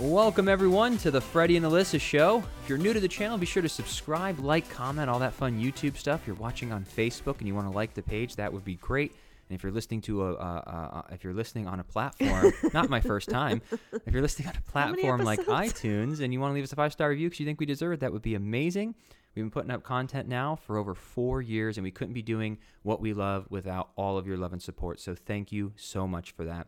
Welcome, everyone, to the Freddie and Alyssa Show. If you're new to the channel, be sure to subscribe, like, comment, all that fun YouTube stuff. If you're watching on Facebook and you want to like the page, that would be great. And if you're listening to a, uh, uh, if you're listening on a platform, not my first time, if you're listening on a platform like iTunes and you want to leave us a five star review because you think we deserve it, that would be amazing. We've been putting up content now for over four years, and we couldn't be doing what we love without all of your love and support. So thank you so much for that.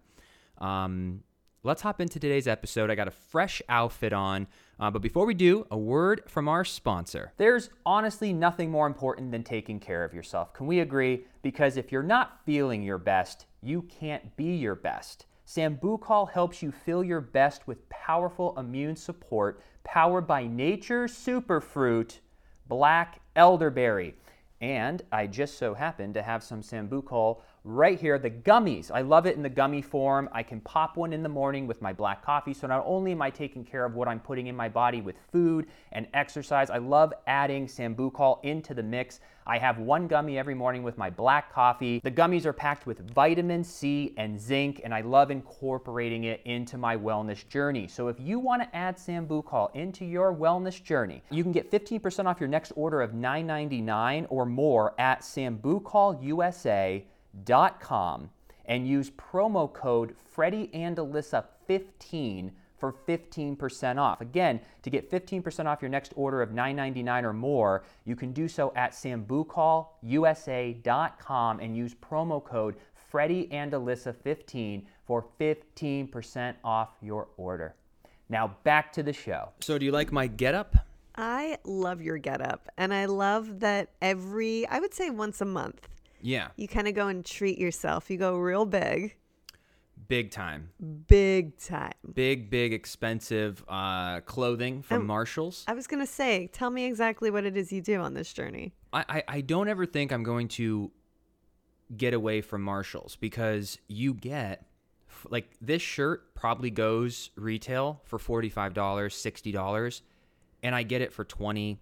Um, let's hop into today's episode. I got a fresh outfit on. Uh, but before we do, a word from our sponsor. There's honestly nothing more important than taking care of yourself. Can we agree? Because if you're not feeling your best, you can't be your best. Sambucol helps you feel your best with powerful immune support powered by nature's superfruit, black elderberry. And I just so happen to have some Sambucol right here, the gummies. I love it in the gummy form. I can pop one in the morning with my black coffee. So not only am I taking care of what I'm putting in my body with food and exercise, I love adding Sambucol into the mix. I have one gummy every morning with my black coffee. The gummies are packed with vitamin C and zinc, and I love incorporating it into my wellness journey. So if you want to add Sambucol into your wellness journey, you can get 15% off your next order of $9.99 or more at sambucolusa.com and use promo code Freddie and Alyssa 15 for 15% off. Again, to get 15% off your next order of $9.99 or more, you can do so at sambucolusa.com and use promo code Freddie and Alyssa 15 for 15% off your order. Now back to the show. So, do you like my getup? I love your getup, and I love that every I would say once a month Yeah, you kind of go and treat yourself. You go real big, big time. big time. Big, big, expensive uh, clothing from Um, Marshalls. I was gonna say, tell me exactly what it is you do on this journey. I, I, I don't ever think I'm going to get away from Marshalls because you get like this shirt probably goes retail for $45, $60 and I get it for 20.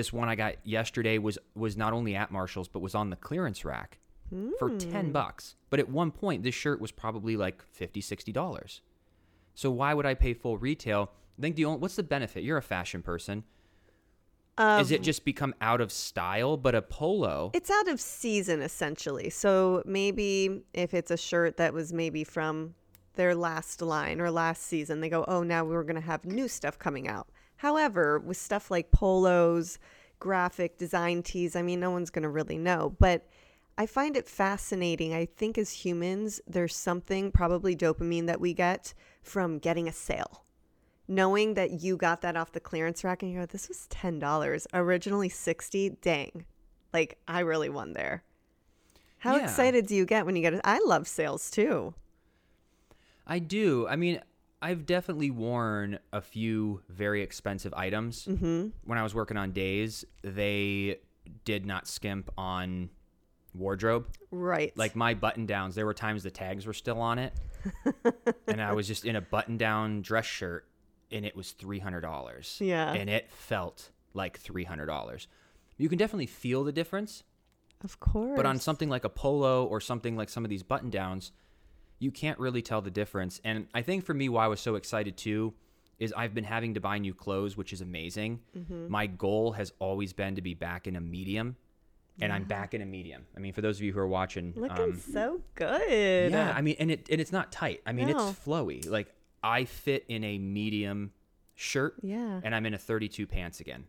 This one I got yesterday was was not only at Marshalls but was on the clearance rack for 10 bucks. But at one point this shirt was probably like 50, 60 dollars. So why would I pay full retail? I think the only, what's the benefit? You're a fashion person. Um, Is it just become out of style? But a polo, It's out of season essentially. So maybe if it's a shirt that was maybe from their last line or last season, they go, oh, now we're going to have new stuff coming out. However, with stuff like polos, graphic design tees, I mean, no one's going to really know. But I find it fascinating. I think as humans, there's something, probably dopamine, that we get from getting a sale. Knowing that you got that off the clearance rack and you go, this was $10, originally 60 dang. Like, I really won there. How Yeah. excited do you get when you get it? I love sales too. I do. I mean, I've definitely worn a few very expensive items. Mm-hmm. When I was working on days, they did not skimp on wardrobe. Right. Like my button downs, there were times the tags were still on it, and I was just in a button down dress shirt, and it was three hundred dollars. Yeah. and it felt like three hundred dollars. You can definitely feel the difference. of course. But on something like a polo or something like some of these button downs, you can't really tell the difference. And I think for me, why I was so excited too is I've been having to buy new clothes, which is amazing. Mm-hmm. My goal has always been to be back in a medium, and I'm back in a medium. I mean, for those of you who are watching, Looking um, so good. yeah, I mean, and it and it's not tight. I mean, No. it's flowy. Like I fit in a medium shirt, Yeah. and I'm in a 32 pants again,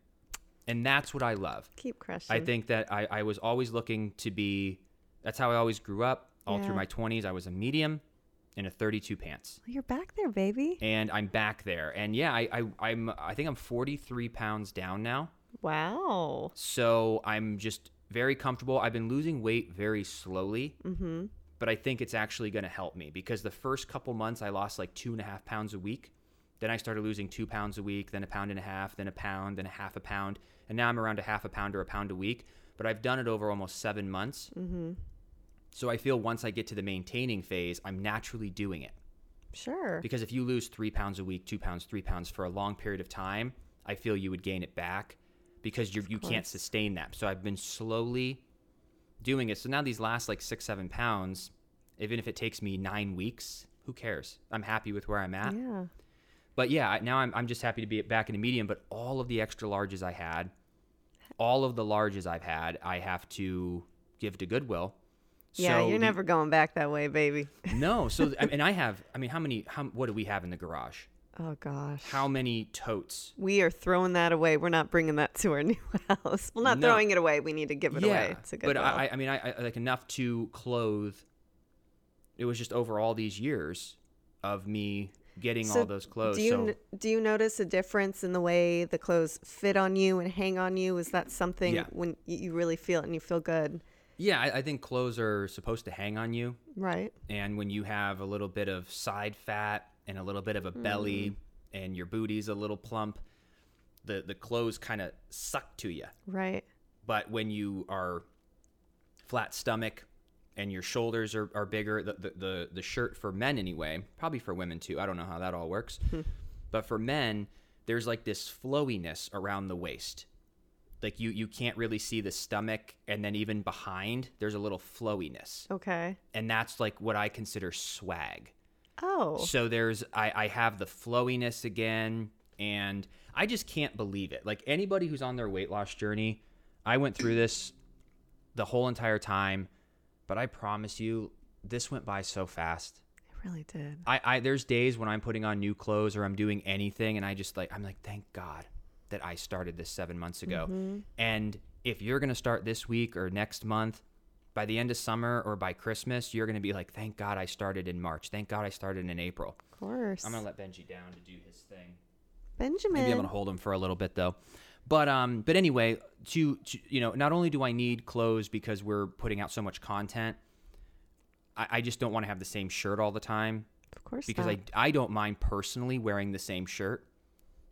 and that's what I love. Keep crushing. I think that I, I was always looking to be. That's how I always grew up. All through my 20s, I was a medium in a 32 pants, You're back there, baby. and I'm back there. And yeah, I, I I'm I think I'm 43 pounds down now. Wow. So I'm just very comfortable. I've been losing weight very slowly, Mm-hmm. but I think it's actually going to help me because the first couple months I lost like two and a half pounds a week. Then I started losing two pounds a week, then a pound and a half, then a pound, then a half a pound, and now I'm around a half a pound or a pound a week. But I've done it over almost seven months. Mm-hmm. So I feel once I get to the maintaining phase, I'm naturally doing it. Sure. Because if you lose three pounds a week, two pounds, three pounds for a long period of time, I feel you would gain it back because you're, you can't sustain that. So I've been slowly doing it. So now these last like six, seven pounds, even if it takes me nine weeks, who cares? I'm happy with where I'm at. yeah. But yeah, now I'm I'm just happy to be back in a medium. But all of the extra larges I had, all of the larges I've had, I have to give to Goodwill. Yeah, So you're the- never going back that way, baby. No, so I- and I have. I mean, how many? How what do we have in the garage? Oh gosh. How many totes? We are throwing that away. We're not bringing that to our new house. Well, not No. throwing it away. We need to give it away. It's a good but I, I mean, I, I like enough to clothe. It was just over all these years of me getting So all those clothes. Do you so n- do you notice a difference in the way the clothes fit on you and hang on you? Is that something Yeah. when you really feel it and you feel good? Yeah, I, I think clothes are supposed to hang on you, Right. and when you have a little bit of side fat and a little bit of a Mm. belly, and your booty's a little plump, the the clothes kind of suck to you. Right. But when you are flat stomach and your shoulders are, are bigger, the, the, the, the shirt for men anyway, probably for women too. I don't know how that all works. but for men, there's like this flowiness around the waist. Like you, you can't really see the stomach. And then even behind, there's a little flowiness. Okay. And that's like what I consider swag. Oh. So there's I, I have the flowiness again and I just can't believe it. Like anybody who's on their weight loss journey, I went through this the whole entire time, but I promise you this went by so fast. It really did. I, I there's days when I'm putting on new clothes or I'm doing anything and I just like I'm like thank God that I started this 7 months ago. And if you're going to start this week or next month, by the end of summer or by Christmas, you're going to be like thank God I started in March. Thank God I started in April. Of course. I'm gonna let Benji down to do his thing. Benjamin. Maybe I'm gonna hold him for a little bit though. But um, but anyway, to, to you know, not only do I need clothes because we're putting out so much content, I, I just don't want to have the same shirt all the time of course. because not. I I don't mind personally wearing the same shirt.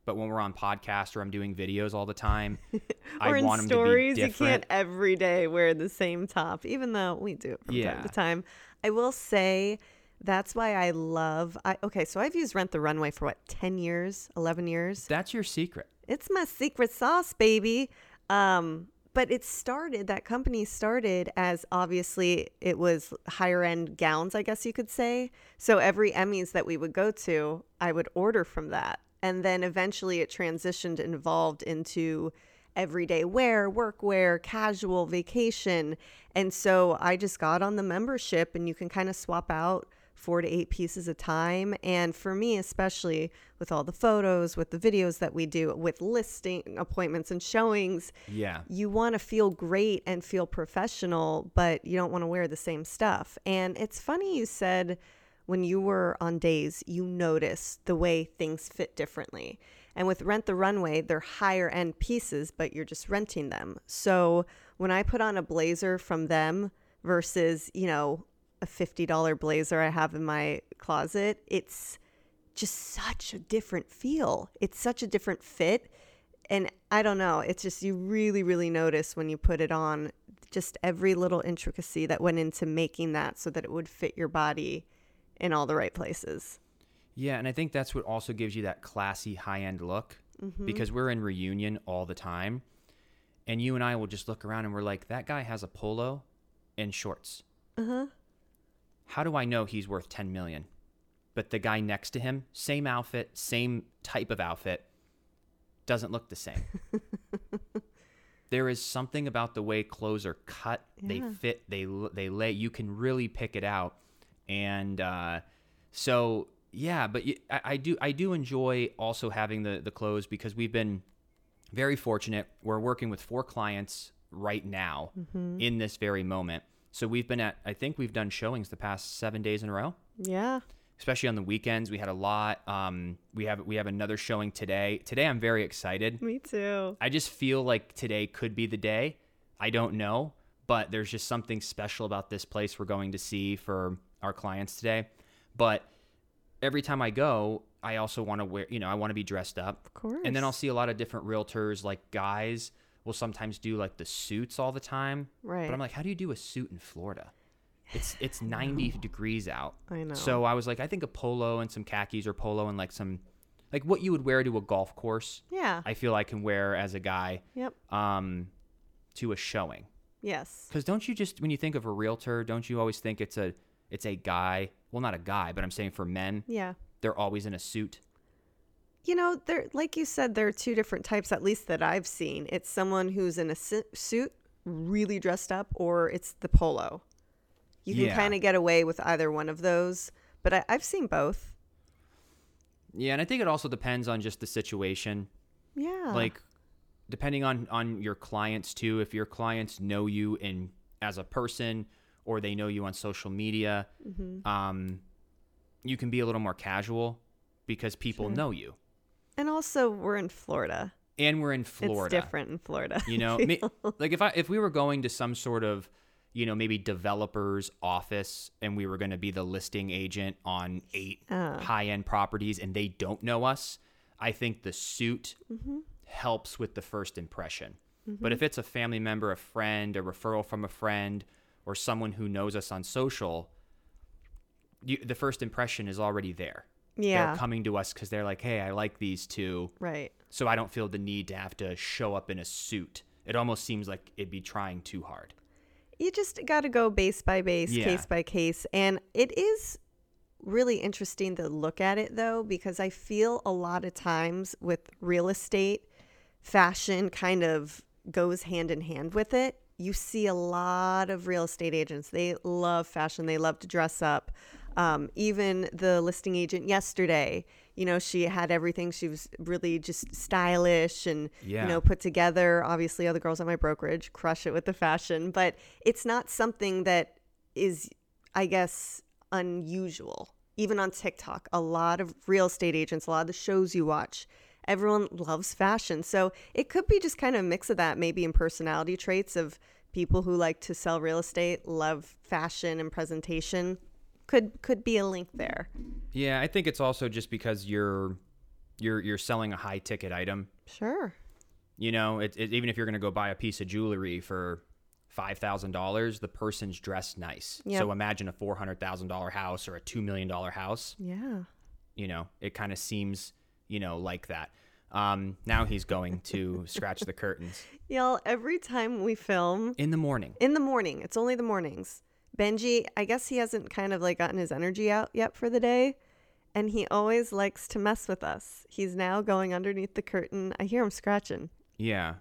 But when we're on podcast or I'm doing videos all the time, I or in want them stories, to be you can't every day wear the same top, even though we do it from time to time. I will say that's why I love. I okay, so I've used Rent the Runway for what ten years, eleven years. That's your secret. It's my secret sauce, baby. Um, but it started. That company started as obviously it was higher end gowns, I guess you could say. So every Emmys that we would go to, I would order from that, and then eventually it transitioned and evolved into everyday wear, work wear, casual, vacation. And so I just got on the membership and you can kind of swap out four to eight pieces a time. And for me, especially with all the photos, with the videos that we do, with listing appointments and showings, Yeah. you want to feel great and feel professional, but you don't want to wear the same stuff. And it's funny you said when you were on days, you notice the way things fit differently. And with Rent the Runway, they're higher end pieces, but you're just renting them. So when I put on a blazer from them versus, you know, a $50 blazer I have in my closet, it's just such a different feel. It's such a different fit. And I don't know, it's just you really, really notice when you put it on just every little intricacy that went into making that so that it would fit your body in all the right places. Yeah, and I think that's what also gives you that classy high end look Mm-hmm. because we're in reunion all the time. And you and I will just look around and we're like, that guy has a polo and shorts. Uh huh. How do I know he's worth 10 million? But the guy next to him, same outfit, same type of outfit, doesn't look the same. there is something about the way clothes are cut, they fit, they they lay, you can really pick it out. And uh, so yeah, but I, I do I do enjoy also having the the clothes because we've been very fortunate. We're working with four clients right now in this very moment. So we've been at I think we've done showings the past seven days in a row. Yeah. Especially on the weekends, we had a lot. Um, we have we have another showing today. Today, I'm very excited. Me too. I just feel like today could be the day. I don't know, but there's just something special about this place we're going to see for our clients today. But every time I go, I also want to wear, you know, I want to be dressed up. Of course. And then I'll see a lot of different realtors, like guys will sometimes do like the suits all the time. Right. But I'm like, how do you do a suit in Florida? It's it's 90 degrees out. I know. So I was like, I think a polo and some khakis or polo and like some, like what you would wear to a golf course. yeah. I feel I can wear as a guy yep. um, to a showing. Yes. Because don't you just when you think of a realtor, don't you always think it's a it's a guy? Well, not a guy, but I'm saying for men, Yeah. they're always in a suit. you know, there, like you said, there are two different types, at least that I've seen. It's someone who's in a si- suit, really dressed up, or it's the polo. You can Yeah. kind of get away with either one of those, but I, I've seen both. Yeah, and I think it also depends on just the situation. Yeah. Like depending on on your clients too, if your clients know you in as a person or they know you on social media, Mm-hmm. um you can be a little more casual because people Sure. know you. and also, we're in Florida. And we're in Florida. It's different in Florida. You know, like if I if we were going to some sort of, you know, maybe developer's office and we were going to be the listing agent on eight Ah. high-end properties and they don't know us, I think the suit Mm-hmm. helps with the first impression. But if it's a family member, a friend, a referral from a friend, or someone who knows us on social, you, the first impression is already there. yeah. They're coming to us because they're like, hey, I like these two right. so I don't feel the need to have to show up in a suit. It almost seems like it'd be trying too hard. you just got to go base by base, Yeah. case by case. And it is really interesting to look at it though, because I feel a lot of times with real estate, fashion kind of goes hand in hand with it. You see a lot of real estate agents, they love fashion, they love to dress up. Um, even the listing agent yesterday, you know, she had everything. She was really just stylish and, Yeah. you know, put together. Obviously, other girls at my brokerage crush it with the fashion, but it's not something that is, I guess, unusual. Even on TikTok, a lot of real estate agents, a lot of the shows you watch, everyone loves fashion. So it could be just kind of a mix of that, maybe in personality traits of people who like to sell real estate, love fashion and presentation. Could could be a link there. Yeah, I think it's also just because you're you're you're selling a high ticket item. Sure. You know, it, it, even if you're going to go buy a piece of jewelry for five thousand dollars, the person's dressed nice. Yep. So imagine a four hundred thousand dollar house or a two million dollar house. Yeah. You know, it kind of seems you know like that. Um, now he's going to scratch the curtains Y'all, every time we film in the morning. in the morning, it's only the mornings. Benji, I guess he hasn't kind of like gotten his energy out yet for the day. And he always likes to mess with us. He's now going underneath the curtain. I hear him scratching. Yeah.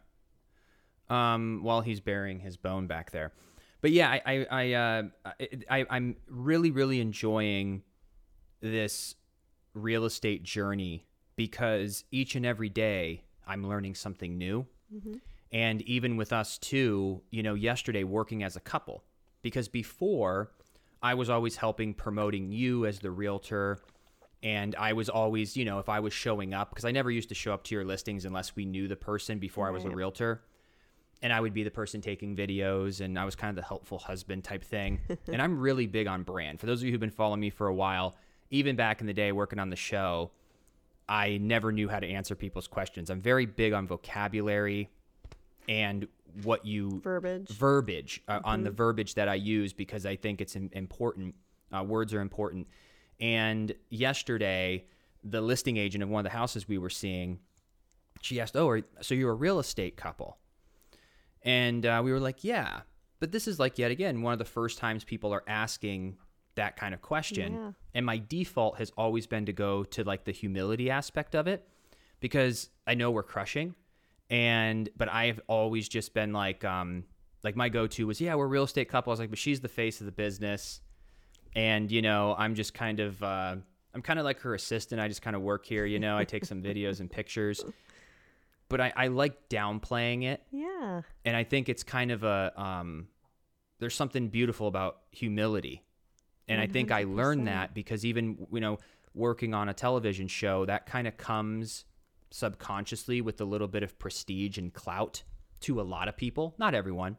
Um, while he's burying his bone back there, but yeah, I, I, I, uh, I, I I'm really, really enjoying this real estate journey because each and every day I'm learning something new. Mm-hmm. And even with us too, you know, yesterday working as a couple, because before I was always helping promoting you as the realtor. And I was always, you know, if I was showing up, because I never used to show up to your listings unless we knew the person before I was a realtor. And I would be the person taking videos, and I was kind of the helpful husband type thing. and I'm really big on brand. For those of you who've been following me for a while, even back in the day working on the show, I never knew how to answer people's questions. I'm very big on vocabulary and what you Verbiage. verbiage uh, on the verbiage that I use because I think it's important. Uh, words are important. And yesterday, the listing agent of one of the houses we were seeing, she asked, "Oh, are, so you're a real estate couple?" And uh, we were like, "Yeah." But this is like yet again one of the first times people are asking that kind of question. Yeah. And my default has always been to go to like the humility aspect of it because I know we're crushing. And but I've always just been like um like my go-to was yeah we're a real estate couple. I was like but she's the face of the business. And you know I'm just kind of uh I'm kind of like her assistant. I just kind of work here you know I take some videos and pictures. But I, I like downplaying it. Yeah. and I think it's kind of a um, there's something beautiful about humility, and I think I learned that because even you know working on a television show that kind of comes subconsciously with a little bit of prestige and clout to a lot of people, not everyone,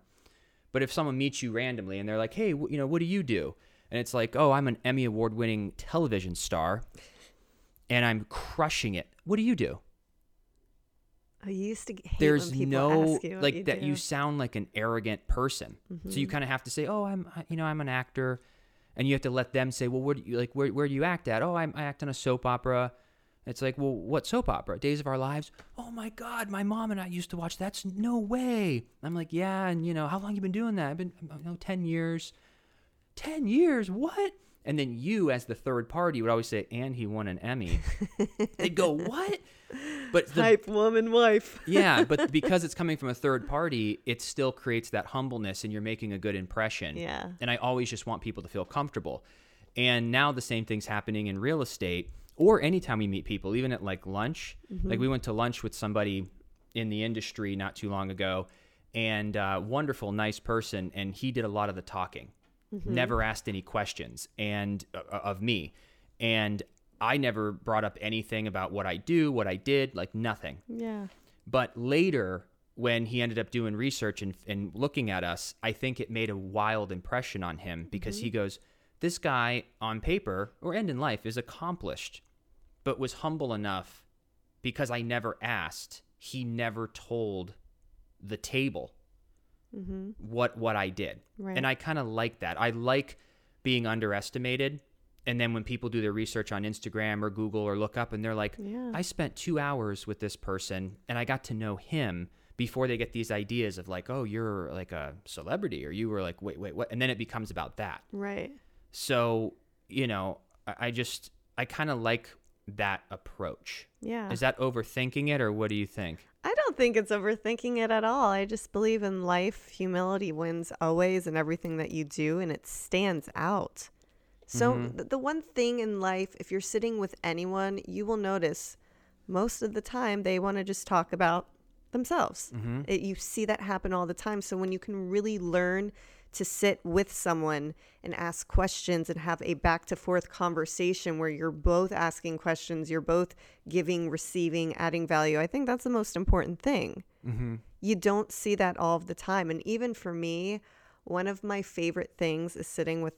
but if someone meets you randomly and they're like, hey, you know, what do you do? And it's like, oh, I'm an Emmy award winning television star, and I'm crushing it. What do you do? I used to hate there's when people no ask you what like you that do. you sound like an arrogant person so you mm-hmm. kind of have to say oh i'm you know i'm an actor and you have to let them say well where do you like where, where do you act at? Oh I'm, i act on a soap opera. It's like well what soap opera? Days of our lives? Oh my god my mom and i used to watch that's no way. I'm like yeah and you know how long you been doing that? I've been know 10 years. 10 years? What And then you, as the third party, would always say, and he won an Emmy. They'd go, what? But the, Type woman wife. yeah, but because it's coming from a third party, it still creates that humbleness and you're making a good impression. Yeah. And I always just want people to feel comfortable. And now the same thing's happening in real estate or anytime we meet people, even at like lunch. Like we went to lunch with somebody in the industry not too long ago and uh, wonderful, nice person. And he did a lot of the talking, never asked any questions and uh, of me. And I never brought up anything about what I do, what I did, like nothing. Yeah. But later, when he ended up doing research and, and looking at us, I think it made a wild impression on him because he goes, This guy on paper or end in life is accomplished, but was humble enough because I never asked. He never told the table Mm-hmm. what what I did. Right. And I kind of like that. I like being underestimated. And then when people do their research on Instagram or Google or look up and they're like, Yeah. I spent two hours with this person and I got to know him before they get these ideas of like, oh, you're like a celebrity or you were like, wait, wait, what? And then it becomes about that. Right. So, you know, I I just, I kind of like that approach. Yeah. Is that overthinking it or what do you think? I don't think it's overthinking it at all. I just believe in life, humility wins always in everything that you do, and it stands out. So, mm-hmm. th- the one thing in life, if you're sitting with anyone, you will notice most of the time they want to just talk about themselves. Mm-hmm. It, you see that happen all the time. So, when you can really learn to sit with someone and ask questions and have a back to forth conversation where you're both asking questions, you're both giving, receiving, adding value. I think that's the most important thing. Mm-hmm. You don't see that all of the time. And even for me, one of my favorite things is sitting with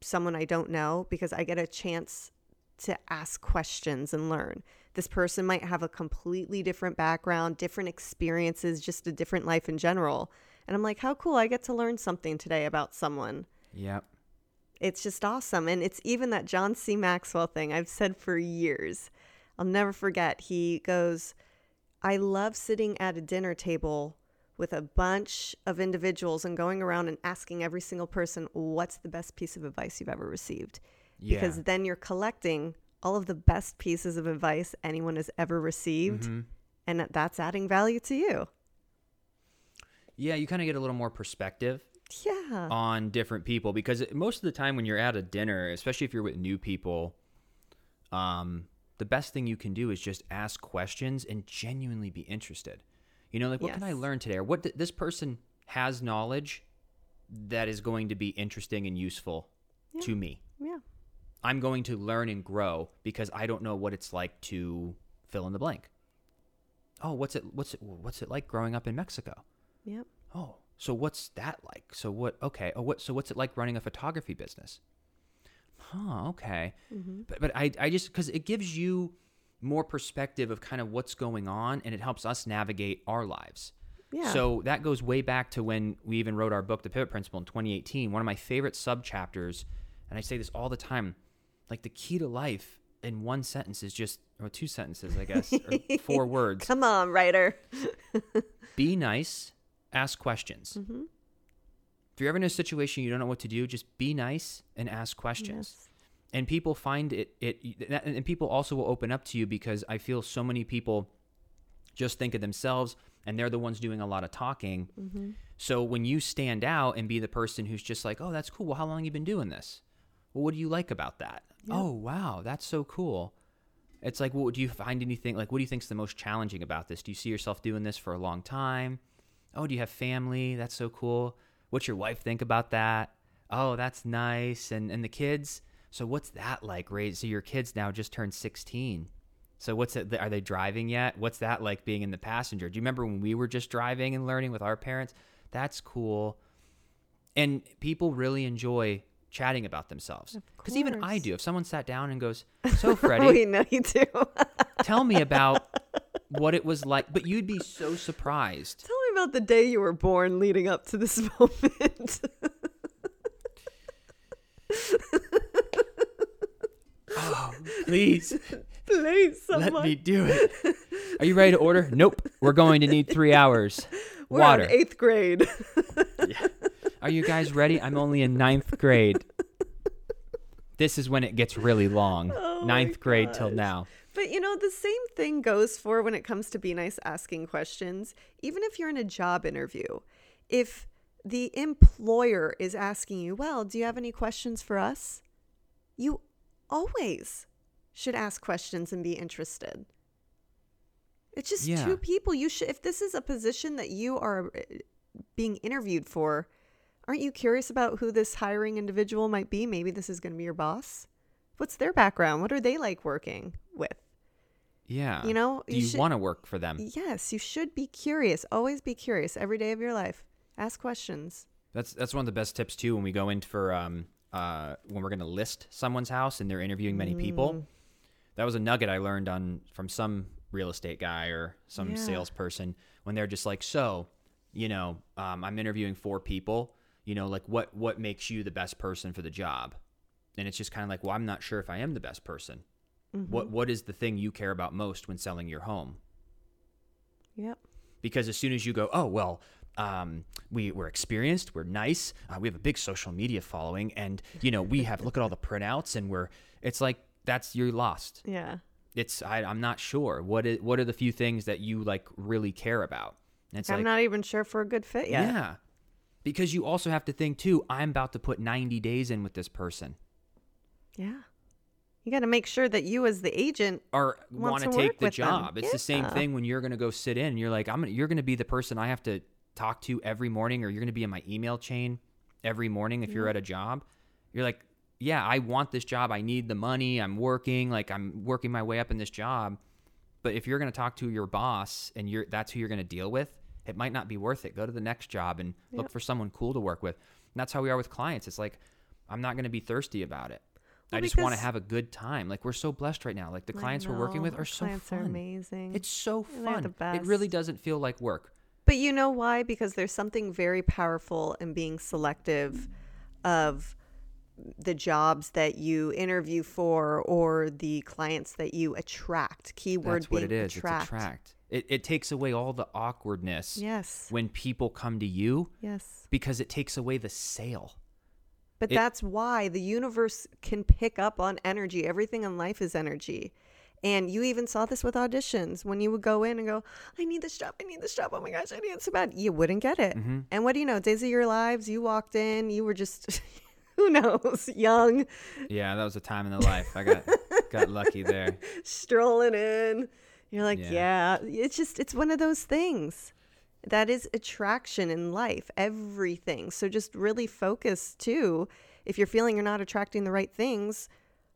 someone I don't know because I get a chance to ask questions and learn. This person might have a completely different background, different experiences, just a different life in general. And I'm like, how cool. I get to learn something today about someone. Yep. It's just awesome. And it's even that John C. Maxwell thing I've said for years. I'll never forget. He goes, I love sitting at a dinner table with a bunch of individuals and going around and asking every single person, what's the best piece of advice you've ever received? Yeah. Because then you're collecting all of the best pieces of advice anyone has ever received. Mm-hmm. And that's adding value to you. Yeah, you kind of get a little more perspective Yeah. on different people because most of the time when you're at a dinner, especially if you're with new people, um, the best thing you can do is just ask questions and genuinely be interested. You know, like what can I learn today, or what th- this person has knowledge that is going to be interesting and useful to me. Yeah. I'm going to learn and grow because I don't know what it's like to fill in the blank. Oh, what's it? What's it? What's it like growing up in Mexico? Yep. Oh, so what's that like? So what? Okay. Oh, what? So what's it like running a photography business? Huh. Okay. Mm-hmm. But but I I just because it gives you more perspective of kind of what's going on, and it helps us navigate our lives. Yeah. So that goes way back to when we even wrote our book, The Pivot Principle, in 2018. One of my favorite sub chapters, and I say this all the time, like the key to life in one sentence is just, or two sentences, I guess, or four words. Come on, writer. Be nice, ask questions. Mm-hmm. If you're ever in a situation you don't know what to do, just be nice and ask questions. Yes. And people find it, it, and people also will open up to you because I feel so many people just think of themselves and they're the ones doing a lot of talking. Mm-hmm. So when you stand out and be the person who's just like, oh, that's cool. Well, how long you been doing this? Well, what do you like about that? Oh, wow, that's so cool. It's like, well, do you find anything like what do you think's the most challenging about this? Do you see yourself doing this for a long time? Oh, do you have family? That's so cool. What's your wife think about that? Oh, that's nice. And and the kids. So what's that like? Right. So your kids now just turned 16. So what's it? Are they driving yet? What's that like being in the passenger? Do you remember when we were just driving and learning with our parents? That's cool. And people really enjoy chatting about themselves. Because even I do. If someone sat down and goes, "So Freddie, we know you do. tell me about what it was like," but you'd be so surprised. Tell about the day you were born leading up to this moment. Oh, please Please, someone. let me do it. Are you ready to order? Nope. We're going to need three hours. We're Water. eighth grade. Are you guys ready? I'm only in ninth grade. This is when it gets really long. Oh Ninth grade till now. But you know, the same thing goes for when it comes to be nice asking questions. Even if you're in a job interview, if the employer is asking you, Well, do you have any questions for us? You always should ask questions and be interested. It's just Yeah. two people. You should, if this is a position that you are uh, being interviewed for, aren't you curious about who this hiring individual might be? Maybe this is going to be your boss. What's their background? What are they like working with? Yeah. You know, do you you should- want to work for them? Yes, you should be curious. Always be curious every day of your life. Ask questions. That's that's one of the best tips too when we go in for um uh when we're gonna list someone's house and they're interviewing many Mm. people. That was a nugget I learned on from some real estate guy or some Yeah. salesperson when they're just like, so, you know, um, I'm interviewing four people. You know, like what what makes you the best person for the job? And it's just kind of like, well, I'm not sure if I am the best person. Mm-hmm. What what is the thing you care about most when selling your home? Yep. because as soon as you go, oh well, um, we we're experienced, we're nice, uh, we have a big social media following, and you know we have look at all the printouts, and we're it's like that's you're lost. Yeah. It's I, I'm not sure what is what are the few things that you like really care about. And it's I'm like not even sure for a good fit yet. yeah, because you also have to think too. I'm about to put 90 days in with this person, Yeah. You got to make sure that you, as the agent, are Want to take the with them. job. It's the same thing when you're going to go sit in. You're like, I'm gonna, you're going to be the person I have to talk to every morning, or you're going to be in my email chain every morning if you're mm. at a job. You're like, yeah, I want this job. I need the money. I'm working. Like I'm working my way up in this job. But if you're going to talk to your boss and you're that's who you're going to deal with, it might not be worth it. Go to the next job and look for someone cool to work with. And that's how we are with clients. It's like I'm not going to be thirsty about it. I just want to have a good time. Like we're so blessed right now. Like the clients we're working with are so clients fun. are amazing. It's so fun. It really doesn't feel like work. But you know why? Because there's something very powerful in being selective of the jobs that you interview for or the clients that you attract. Keyword That's what it is. attract. It's attract. It, it takes away all the awkwardness Yes. when people come to you Yes. because it takes away the sale. But It- that's why the universe can pick up on energy. Everything in life is energy. And you even saw this with auditions when you would go in and go, I need this job. I need this job. Oh my gosh, I need it so bad. You wouldn't get it. Mm-hmm. And what do you know? Days of your lives, you walked in, you were just, who knows, young, Yeah, that was a time in the life. I got got lucky there. strolling in. You're like, Yeah. yeah. It's just, it's one of those things. That is attraction in life, everything. So just really focus too. If you're feeling you're not attracting the right things,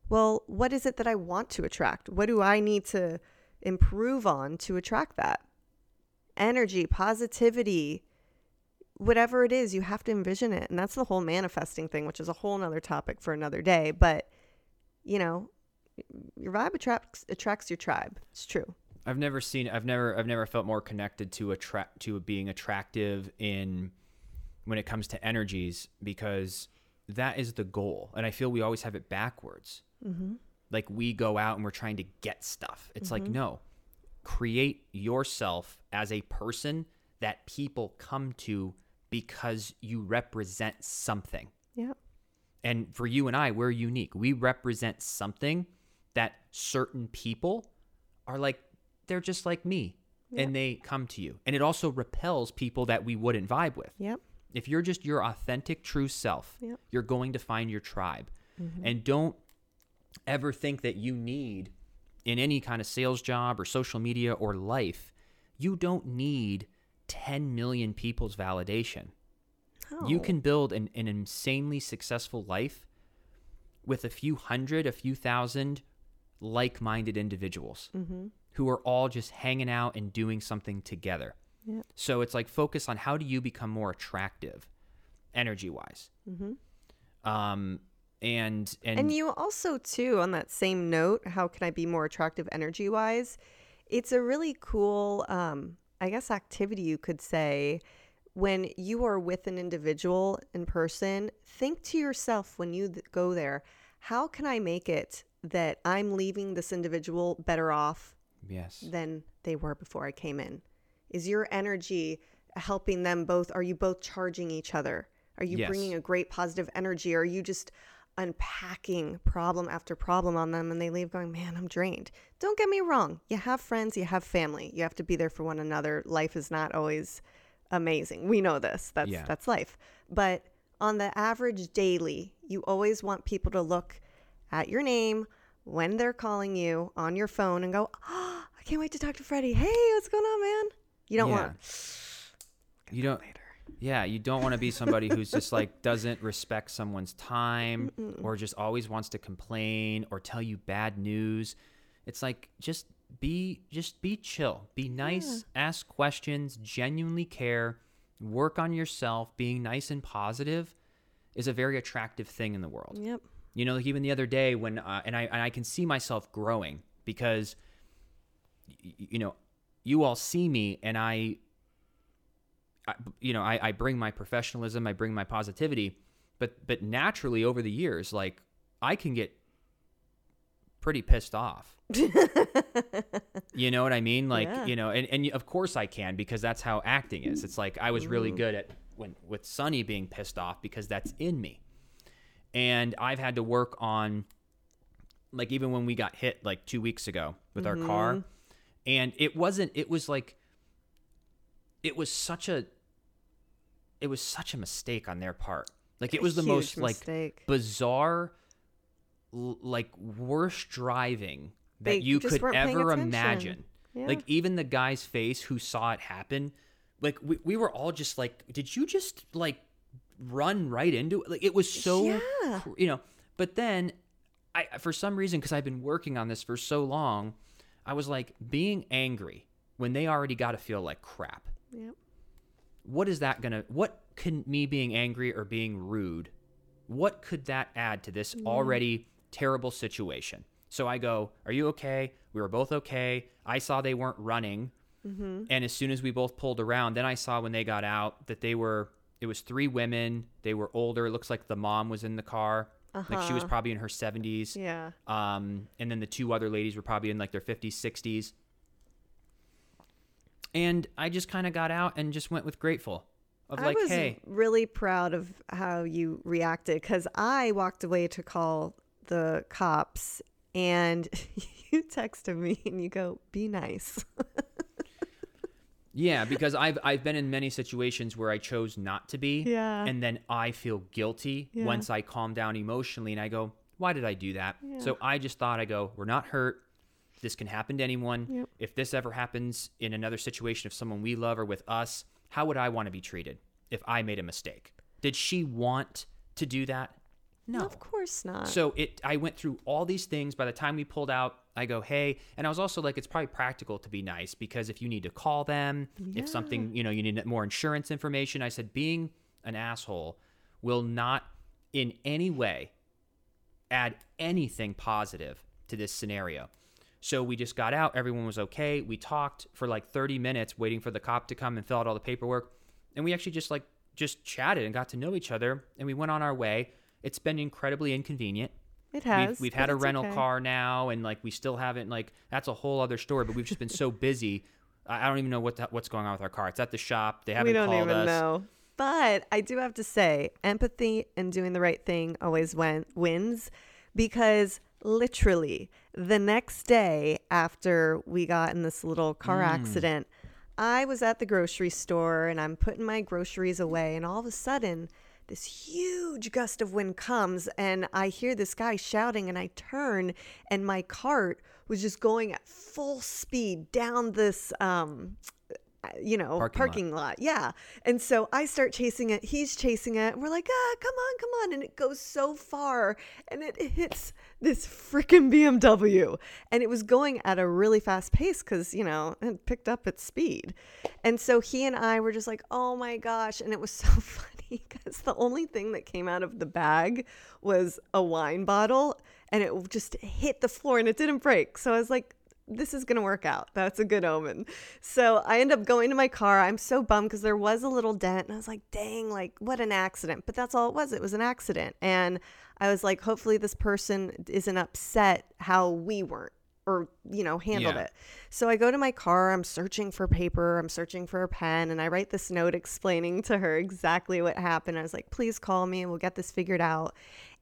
well, what is it that I want to attract? What do I need to improve on to attract that? Energy, positivity, whatever it is, you have to envision it. And that's the whole manifesting thing, which is a whole nother topic for another day. But, you know, your vibe attracts attracts your tribe. It's true. I've never seen I've never I've never felt more connected to attract to being attractive in when it comes to energies because that is the goal. And I feel we always have it backwards. Mm-hmm. Like we go out and we're trying to get stuff. It's like no. Create yourself as a person that people come to because you represent something. Yeah. And for you and I, we're unique. We represent something that certain people are like, they're just like me. And they come to you. And it also repels people that we wouldn't vibe with. Yep. If you're just your authentic, true self, Yep. you're going to find your tribe. And don't ever think that you need, in any kind of sales job or social media or life, you don't need 10 million people's validation. You can build an, an insanely successful life with a few hundred, a few thousand like minded individuals Mm-hmm. Who are all just hanging out and doing something together. Yep. So it's like focus on how do you become more attractive energy wise. Mm-hmm. Um, and, and, And you also, too, on that same note, how can I be more attractive energy wise? It's a really cool, um, I guess, activity you could say. When you are with an individual in person, think to yourself when you th- go there, how can I make it that I'm leaving this individual better off yes. than they were before I came in? Is your energy helping them both? Are you both charging each other? Are you Yes. bringing a great positive energy? or Are you just unpacking problem after problem on them and they leave going, man, I'm drained. Don't get me wrong. You have friends, you have family. You have to be there for one another. Life is not always amazing. We know this. That's Yeah. that's life. But on the average daily, you always want people to look at your name when they're calling you on your phone and go, oh, I can't wait to talk to Freddie. Hey, what's going on, man? You don't Yeah. want You don't. later. Yeah, you don't want to be somebody who's just like doesn't respect someone's time or just always wants to complain or tell you bad news. It's like just be just be chill. Be nice, ask questions, genuinely care, work on yourself. Being nice and positive is a very attractive thing in the world. Yep. You know, like even the other day when, uh, and I and I can see myself growing because, y- you know, you all see me, and I, I you know, I, I bring my professionalism, I bring my positivity, but but naturally over the years, like I can get pretty pissed off. you know what I mean? Like Yeah. you know, and and of course I can because that's how acting is. It's like I was really good at when with Sonny being pissed off because that's in me and I've had to work on like even when we got hit like 2 weeks ago with our car and it wasn't it was like it was such a it was such a mistake on their part. Like it was the Huge most like bizarre l- like worst driving that They you could ever imagine. Yeah. like even the guy's face who saw it happen like we, we were all just like did you just like run right into it. Like it was so Yeah. you know but then i for some reason because i've been working on this for so long i was like being angry when they already got to feel like crap. Yep. what is that gonna what can me being angry or being rude what could that add to this already terrible situation? So i go are you okay? We were both okay. I saw they weren't running. Mm-hmm. And as soon as we both pulled around then i saw when they got out that they were it was three women. They were older. It looks like the mom was in the car. Like she was probably in her 70s Yeah. um, and then the two other ladies were probably in like their 50s 60s and i just kind of got out and just went with grateful. Of like I was hey. really proud of how you reacted because I walked away to call the cops and you texted me and you go, be nice. yeah because i've i've been in many situations where i chose not to be Yeah. and then i feel guilty Yeah. once i calm down emotionally and i go why did i do that so i just thought i go we're not hurt this can happen to anyone Yep. if this ever happens in another situation of someone we love or with us how would i want to be treated if i made a mistake did she want to do that no Of course not. so it I went through all these things. By the time we pulled out, I go, hey, and I was also like, it's probably practical to be nice because if you need to call them, if something, you know, you need more insurance information. I said, being an asshole will not in any way add anything positive to this scenario. So we just got out. Everyone was okay. We talked for like 30 minutes waiting for the cop to come and fill out all the paperwork. And we actually just like just chatted and got to know each other and we went on our way. It's been incredibly inconvenient. It has. We've, we've had a rental okay. car now and like we still haven't like that's a whole other story, but we've just been so busy. I don't even know what the, what's going on with our car. It's at the shop. They haven't We don't called even us. know. But I do have to say, empathy and doing the right thing always win- wins because literally the next day after we got in this little car Mm. accident, I was at the grocery store and I'm putting my groceries away, and all of a sudden, this huge gust of wind comes, and I hear this guy shouting, and I turn, and my cart was just going at full speed down this um, you know, Parking parking, lot. lot. Yeah. And so I start chasing it. He's chasing it. And we're like, ah, come on, come on. And it goes so far and it hits this freaking BMW. And it was going at a really fast pace because, you know, it picked up its speed. And so he and I were just like, oh my gosh. And it was so funny because the only thing that came out of the bag was a wine bottle and it just hit the floor and it didn't break. So I was like, this is going to work out. That's a good omen. So I end up going to my car. I'm so bummed because there was a little dent. And I was like, dang, like, what an accident. But that's all it was. It was an accident. And I was like, hopefully this person isn't upset how we weren't or, you know, handled Yeah. it. So I go to my car. I'm searching for paper. I'm searching for a pen. And I write this note explaining to her exactly what happened. I was like, please call me and we'll get this figured out.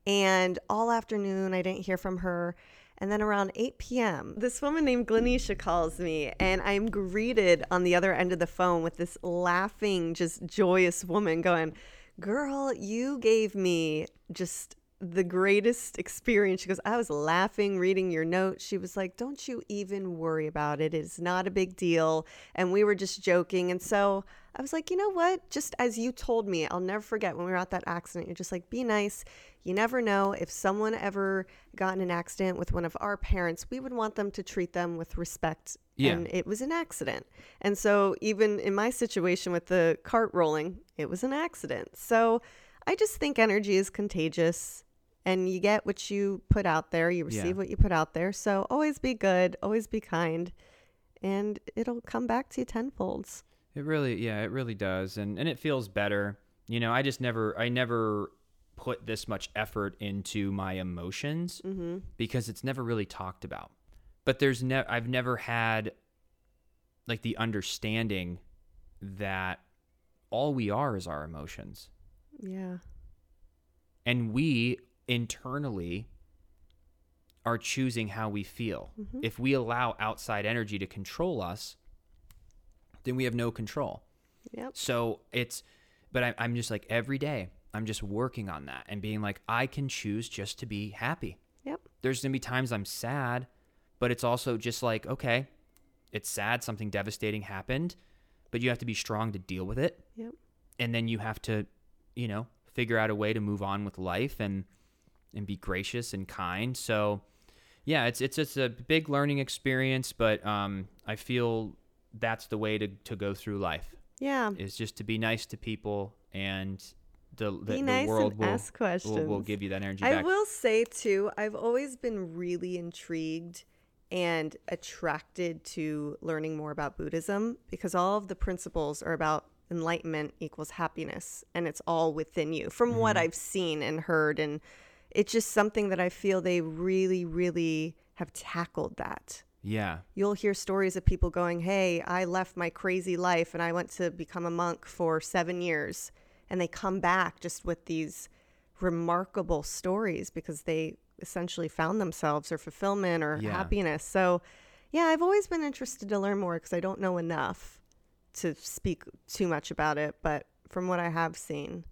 And all afternoon, I didn't hear from her. And then around 8 p.m., this woman named Glenisha calls me, and I'm greeted on the other end of the phone with this laughing, just joyous woman going, Girl, you gave me just the greatest experience. She goes, I was laughing reading your note. She was like, Don't you even worry about it. It's not a big deal. And we were just joking. And so I was like, You know what? Just as you told me, I'll never forget when we were at that accident. You're just like, Be nice. You never know if someone ever got in an accident with one of our parents, we would want them to treat them with respect. Yeah. And it was an accident. And so, even in my situation with the cart rolling, it was an accident. So, I just think energy is contagious and you get what you put out there, you receive Yeah. what you put out there. So, always be good, always be kind, and it'll come back to you tenfolds. It really, yeah, it really does, and and it feels better. You know, I just never, I never put this much effort into my emotions Mm-hmm. because it's never really talked about. But there's never, I've never had like the understanding that all we are is our emotions, Yeah. and we internally are choosing how we feel. Mhm. If we allow outside energy to control us, then we have no control. Yep. So it's, but I, I'm just like every day, I'm just working on that and being like, I can choose just to be happy. Yep. There's gonna be times I'm sad, but it's also just like, okay, it's sad, something devastating happened, but you have to be strong to deal with it. Yep. And then you have to, you know, figure out a way to move on with life and and be gracious and kind. So yeah, it's it's it's a big learning experience, but um I feel that's the way to, to go through life Yeah. is just to be nice to people and the the, Be the nice world and will, ask questions. will will give you that energy I back. will say too, I've always been really intrigued and attracted to learning more about Buddhism because all of the principles are about enlightenment equals happiness and it's all within you from what Mm-hmm. I've seen and heard and it's just something that I feel they really really have tackled that. Yeah. You'll hear stories of people going, Hey, I left my crazy life and I went to become a monk for seven years. And they come back just with these remarkable stories because they essentially found themselves or fulfillment or Yeah. happiness. So, yeah, I've always been interested to learn more because I don't know enough to speak too much about it. But from what I have seen,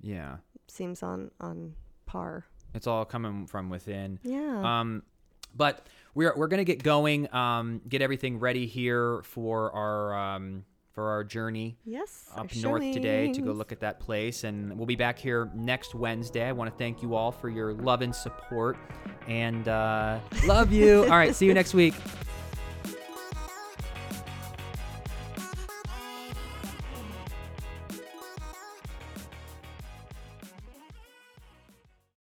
Yeah. seems on, on par. It's all coming from within. Yeah. Um, but we're we're gonna get going. Um, get everything ready here for our um for our journey yes. up north today to go look at that place, and we'll be back here next Wednesday. I want to thank you all for your love and support, and uh, love you. all right, see you next week.